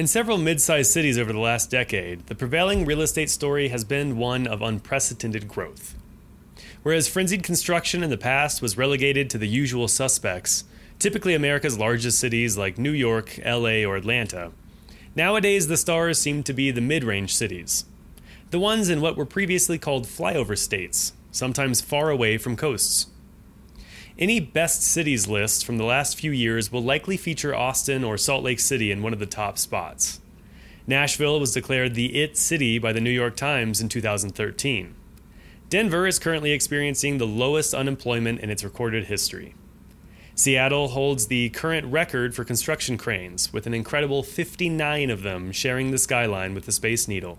In several mid sized cities over the last decade, the prevailing real estate story has been one of unprecedented growth. Whereas frenzied construction in the past was relegated to the usual suspects, typically America's largest cities like New York, LA, or Atlanta, nowadays the stars seem to be the mid range cities. The ones in what were previously called flyover states, sometimes far away from coasts. Any best cities list from the last few years will likely feature Austin or Salt Lake City in one of the top spots. Nashville was declared the IT city by the New York Times in 2013. Denver is currently experiencing the lowest unemployment in its recorded history. Seattle holds the current record for construction cranes, with an incredible 59 of them sharing the skyline with the Space Needle.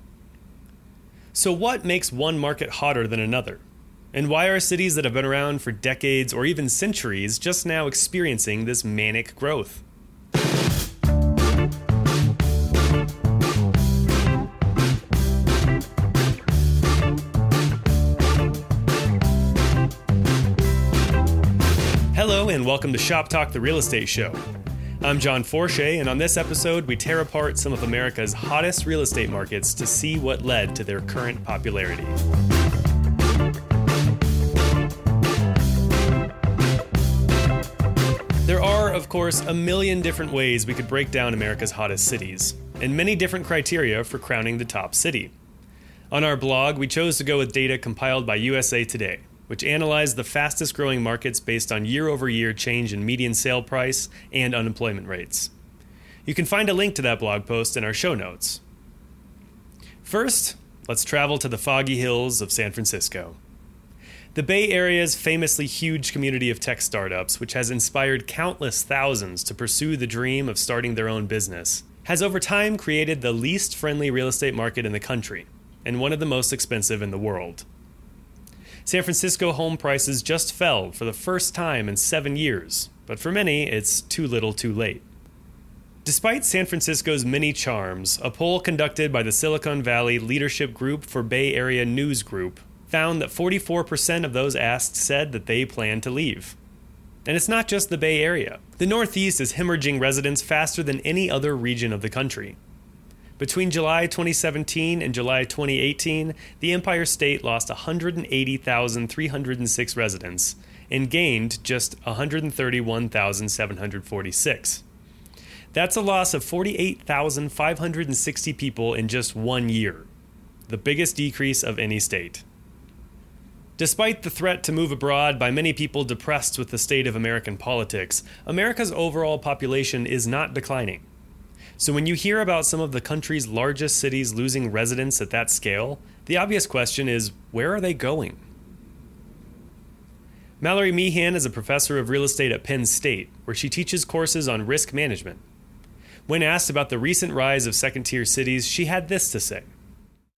So, what makes one market hotter than another? And why are cities that have been around for decades or even centuries just now experiencing this manic growth? Hello, and welcome to Shop Talk, the real estate show. I'm John Forche, and on this episode, we tear apart some of America's hottest real estate markets to see what led to their current popularity. Course, a million different ways we could break down America's hottest cities, and many different criteria for crowning the top city. On our blog, we chose to go with data compiled by USA Today, which analyzed the fastest growing markets based on year over year change in median sale price and unemployment rates. You can find a link to that blog post in our show notes. First, let's travel to the foggy hills of San Francisco. The Bay Area's famously huge community of tech startups, which has inspired countless thousands to pursue the dream of starting their own business, has over time created the least friendly real estate market in the country and one of the most expensive in the world. San Francisco home prices just fell for the first time in seven years, but for many, it's too little too late. Despite San Francisco's many charms, a poll conducted by the Silicon Valley Leadership Group for Bay Area News Group found that 44% of those asked said that they plan to leave. And it's not just the Bay Area. The Northeast is hemorrhaging residents faster than any other region of the country. Between July 2017 and July 2018, the Empire State lost 180,306 residents and gained just 131,746. That's a loss of 48,560 people in just one year, the biggest decrease of any state. Despite the threat to move abroad by many people depressed with the state of American politics, America's overall population is not declining. So when you hear about some of the country's largest cities losing residents at that scale, the obvious question is where are they going? Mallory Meehan is a professor of real estate at Penn State, where she teaches courses on risk management. When asked about the recent rise of second tier cities, she had this to say.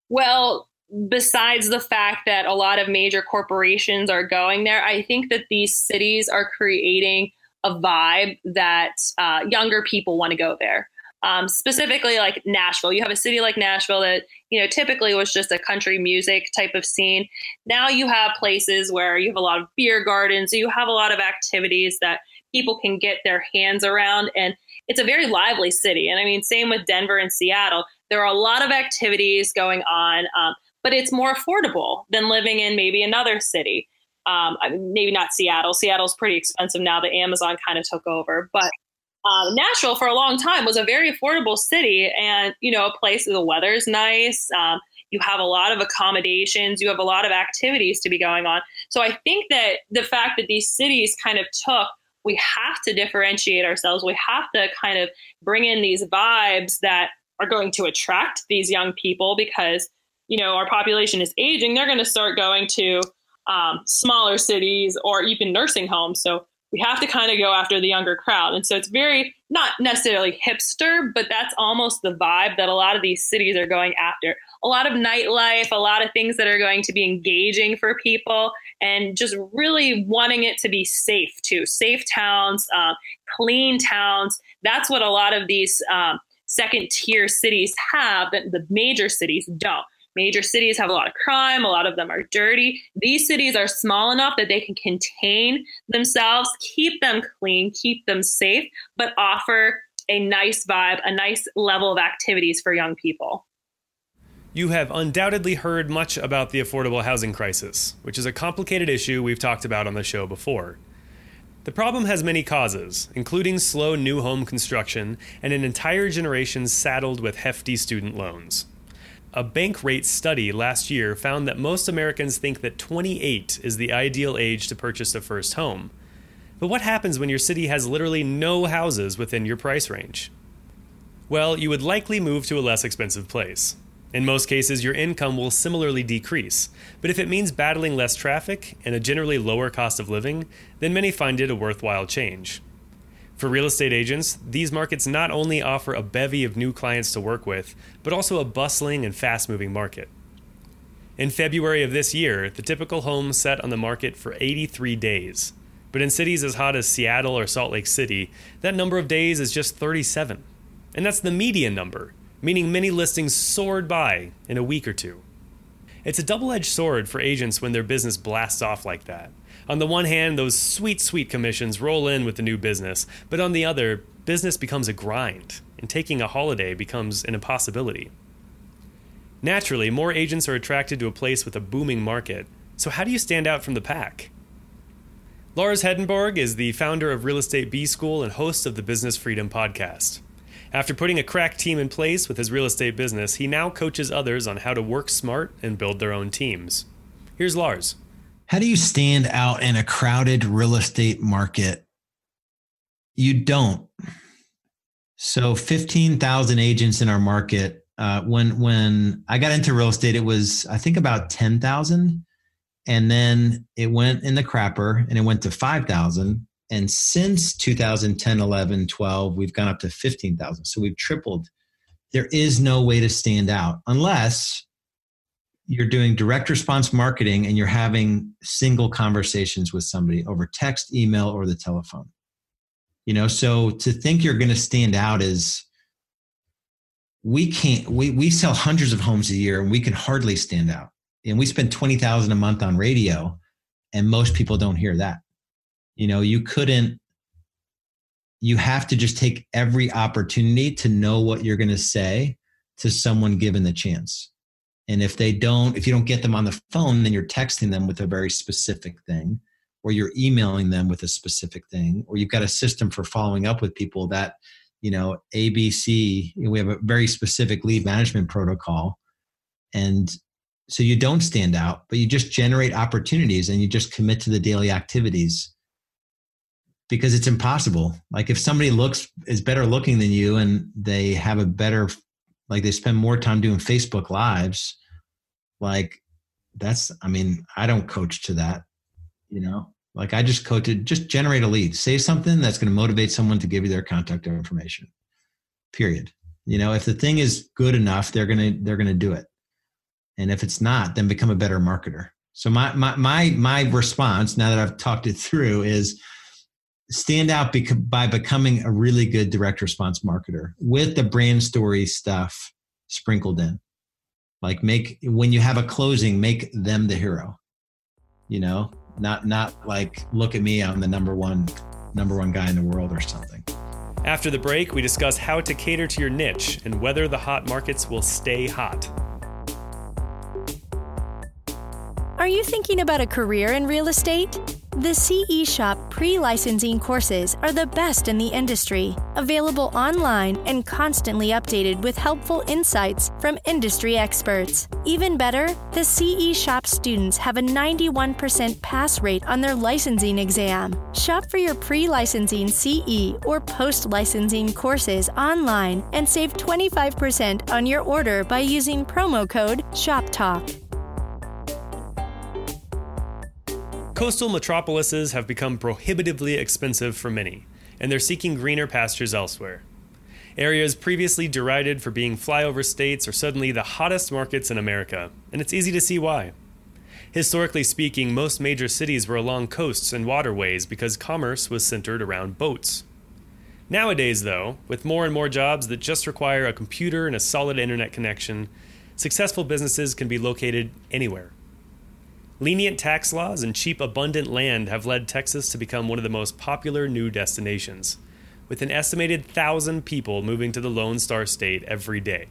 Well, besides the fact that a lot of major corporations are going there, I think that these cities are creating a vibe that uh, younger people want to go there. Um, specifically, like Nashville, you have a city like Nashville that you know typically was just a country music type of scene. Now you have places where you have a lot of beer gardens, so you have a lot of activities that people can get their hands around, and it's a very lively city. And I mean, same with Denver and Seattle. There are a lot of activities going on. Um, but it's more affordable than living in maybe another city. Um, maybe not Seattle. Seattle's pretty expensive now that Amazon kind of took over, but uh, Nashville for a long time was a very affordable city, and you know, a place where the weather's nice. Um, you have a lot of accommodations. You have a lot of activities to be going on. So I think that the fact that these cities kind of took we have to differentiate ourselves. We have to kind of bring in these vibes that are going to attract these young people because you know our population is aging they're going to start going to um, smaller cities or even nursing homes. So we have to kind of go after the younger crowd. And so it's very not necessarily hipster but that's almost the vibe that a lot of these cities are going after. A lot of nightlife a lot of things that are going to be engaging for people and just really wanting it to be safe too. Safe towns uh, clean towns. That's what a lot of these um, second tier cities have that the major cities don't Major cities have a lot of crime, a lot of them are dirty. These cities are small enough that they can contain themselves, keep them clean, keep them safe, but offer a nice vibe, a nice level of activities for young people. You have undoubtedly heard much about the affordable housing crisis, which is a complicated issue we've talked about on the show before. The problem has many causes, including slow new home construction and an entire generation saddled with hefty student loans. A Bankrate study last year found that most Americans think that 28 is the ideal age to purchase a first home. But what happens when your city has literally no houses within your price range? Well, you would likely move to a less expensive place. In most cases, your income will similarly decrease, but if it means battling less traffic and a generally lower cost of living, then many find it a worthwhile change. For real estate agents, these markets not only offer a bevy of new clients to work with, but also a bustling and fast moving market. In February of this year, the typical home set on the market for 83 days. But in cities as hot as Seattle or Salt Lake City, that number of days is just 37. And that's the median number, meaning many listings soared by in a week or two. It's a double edged sword for agents when their business blasts off like that. On the one hand, those sweet, sweet commissions roll in with the new business, but on the other, business becomes a grind, and taking a holiday becomes an impossibility. Naturally, more agents are attracted to a place with a booming market, so how do you stand out from the pack? Lars Hedenborg is the founder of Real Estate B School and host of the Business Freedom Podcast. After putting a crack team in place with his real estate business, he now coaches others on how to work smart and build their own teams. Here's Lars. How do you stand out in a crowded real estate market? You don't. So 15,000 agents in our market. Uh, when when I got into real estate, it was I think about 10,000, and then it went in the crapper and it went to 5,000, and since 2010, 11, 12, we've gone up to 15,000. So we've tripled. There is no way to stand out unless you're doing direct response marketing and you're having single conversations with somebody over text, email, or the telephone. You know, so to think you're going to stand out is we can't we we sell hundreds of homes a year and we can hardly stand out. And we spend 20,000 a month on radio and most people don't hear that. You know, you couldn't, you have to just take every opportunity to know what you're going to say to someone given the chance. And if they don't, if you don't get them on the phone, then you're texting them with a very specific thing, or you're emailing them with a specific thing, or you've got a system for following up with people that, you know, ABC, we have a very specific lead management protocol. And so you don't stand out, but you just generate opportunities and you just commit to the daily activities because it's impossible. Like if somebody looks is better looking than you and they have a better like they spend more time doing Facebook lives, like that's I mean, I don't coach to that, you know. Like I just coach it, just generate a lead. Say something that's going to motivate someone to give you their contact information. Period. You know, if the thing is good enough, they're gonna they're gonna do it. And if it's not, then become a better marketer. So my my my my response now that I've talked it through is stand out by becoming a really good direct response marketer with the brand story stuff sprinkled in. Like make when you have a closing, make them the hero. You know, not not like look at me, I'm the number one number one guy in the world or something. After the break, we discuss how to cater to your niche and whether the hot markets will stay hot. Are you thinking about a career in real estate? The CE Shop pre licensing courses are the best in the industry, available online and constantly updated with helpful insights from industry experts. Even better, the CE Shop students have a 91% pass rate on their licensing exam. Shop for your pre licensing CE or post licensing courses online and save 25% on your order by using promo code SHOPTALK. Coastal metropolises have become prohibitively expensive for many, and they're seeking greener pastures elsewhere. Areas previously derided for being flyover states are suddenly the hottest markets in America, and it's easy to see why. Historically speaking, most major cities were along coasts and waterways because commerce was centered around boats. Nowadays, though, with more and more jobs that just require a computer and a solid internet connection, successful businesses can be located anywhere. Lenient tax laws and cheap, abundant land have led Texas to become one of the most popular new destinations. with an estimated 1,000 people moving to the Lone Star State every day.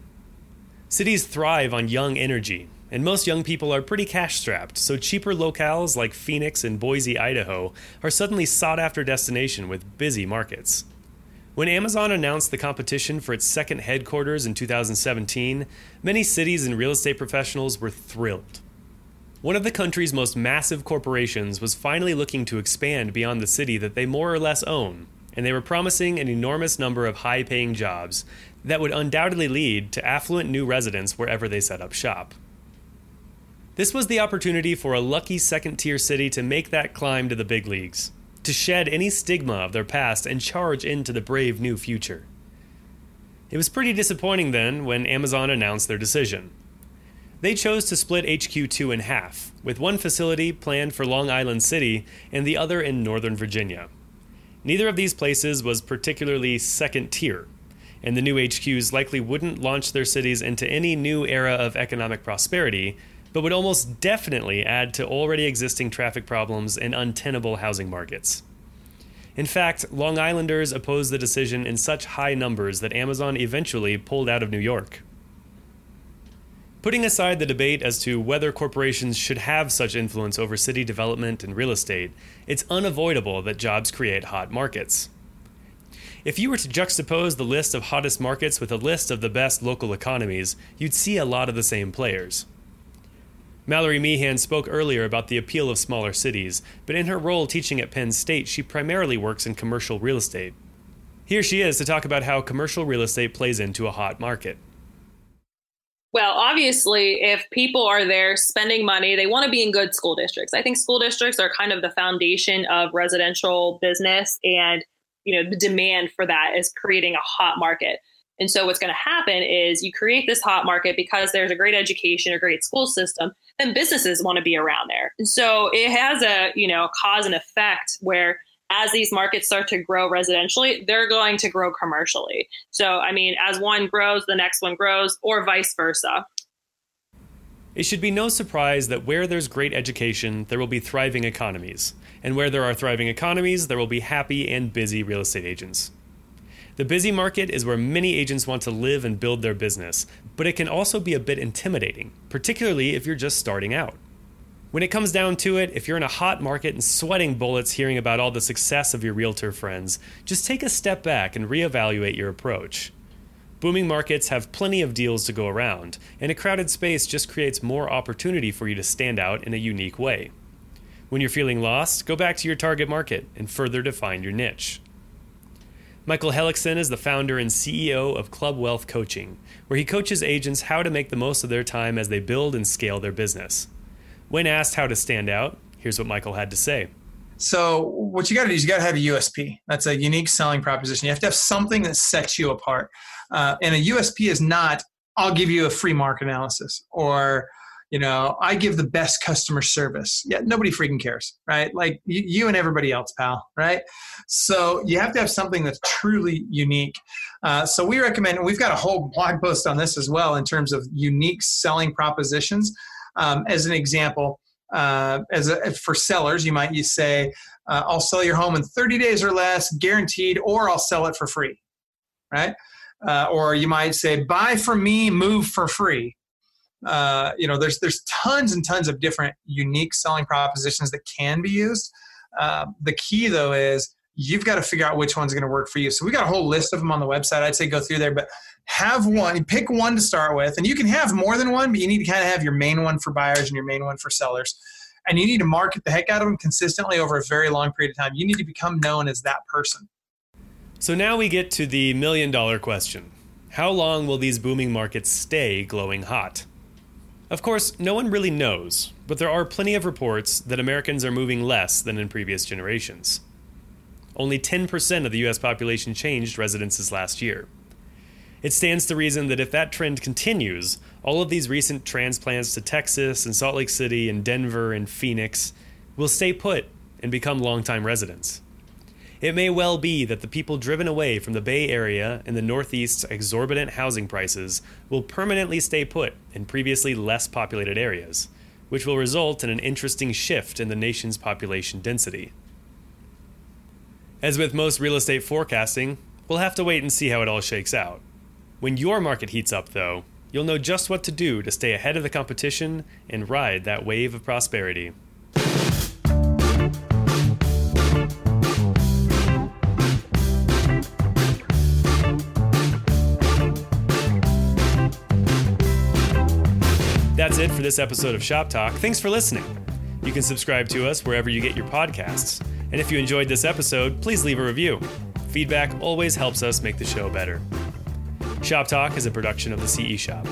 Cities thrive on young energy, and most young people are pretty cash strapped, so cheaper locales like Phoenix and Boise, Idaho are suddenly sought after destination with busy markets. When Amazon announced the competition for its second headquarters in 2017, many cities and real estate professionals were thrilled. One of the country's most massive corporations was finally looking to expand beyond the city that they more or less own, and they were promising an enormous number of high paying jobs that would undoubtedly lead to affluent new residents wherever they set up shop. This was the opportunity for a lucky second tier city to make that climb to the big leagues, to shed any stigma of their past and charge into the brave new future. It was pretty disappointing then when Amazon announced their decision. They chose to split HQ2 in half, with one facility planned for Long Island City and the other in Northern Virginia. Neither of these places was particularly second tier, and the new HQs likely wouldn't launch their cities into any new era of economic prosperity, but would almost definitely add to already existing traffic problems and untenable housing markets. In fact, Long Islanders opposed the decision in such high numbers that Amazon eventually pulled out of New York. Putting aside the debate as to whether corporations should have such influence over city development and real estate, it's unavoidable that jobs create hot markets. If you were to juxtapose the list of hottest markets with a list of the best local economies, you'd see a lot of the same players. Mallory Meehan spoke earlier about the appeal of smaller cities, but in her role teaching at Penn State, she primarily works in commercial real estate. Here she is to talk about how commercial real estate plays into a hot market. Well, obviously, if people are there spending money, they want to be in good school districts. I think school districts are kind of the foundation of residential business, and you know the demand for that is creating a hot market. And so, what's going to happen is you create this hot market because there's a great education, a great school system, then businesses want to be around there. And so, it has a you know cause and effect where as these markets start to grow residentially, they're going to grow commercially. So, I mean, as one grows, the next one grows, or vice versa. It should be no surprise that where there's great education, there will be thriving economies. And where there are thriving economies, there will be happy and busy real estate agents. The busy market is where many agents want to live and build their business, but it can also be a bit intimidating, particularly if you're just starting out. When it comes down to it, if you're in a hot market and sweating bullets hearing about all the success of your realtor friends, just take a step back and reevaluate your approach. Booming markets have plenty of deals to go around, and a crowded space just creates more opportunity for you to stand out in a unique way. When you're feeling lost, go back to your target market and further define your niche. Michael Hellickson is the founder and CEO of Club Wealth Coaching, where he coaches agents how to make the most of their time as they build and scale their business. When asked how to stand out, here's what Michael had to say. So, what you got to do is you got to have a USP. That's a unique selling proposition. You have to have something that sets you apart. Uh, and a USP is not, I'll give you a free market analysis or, you know, I give the best customer service. Yeah, nobody freaking cares, right? Like you, you and everybody else, pal, right? So you have to have something that's truly unique. Uh, so we recommend, we've got a whole blog post on this as well in terms of unique selling propositions. Um, as an example, uh, as a, for sellers, you might you say, uh, "I'll sell your home in 30 days or less, guaranteed," or "I'll sell it for free," right? Uh, or you might say, "Buy from me, move for free." Uh, you know, there's there's tons and tons of different unique selling propositions that can be used. Uh, the key though is you've got to figure out which one's going to work for you. So we got a whole list of them on the website. I'd say go through there, but have one, pick one to start with, and you can have more than one, but you need to kind of have your main one for buyers and your main one for sellers. And you need to market the heck out of them consistently over a very long period of time. You need to become known as that person. So now we get to the million dollar question How long will these booming markets stay glowing hot? Of course, no one really knows, but there are plenty of reports that Americans are moving less than in previous generations. Only 10% of the US population changed residences last year. It stands to reason that if that trend continues, all of these recent transplants to Texas and Salt Lake City and Denver and Phoenix will stay put and become longtime residents. It may well be that the people driven away from the Bay Area and the Northeast's exorbitant housing prices will permanently stay put in previously less populated areas, which will result in an interesting shift in the nation's population density. As with most real estate forecasting, we'll have to wait and see how it all shakes out. When your market heats up, though, you'll know just what to do to stay ahead of the competition and ride that wave of prosperity. That's it for this episode of Shop Talk. Thanks for listening. You can subscribe to us wherever you get your podcasts. And if you enjoyed this episode, please leave a review. Feedback always helps us make the show better. Shop Talk is a production of the CE Shop.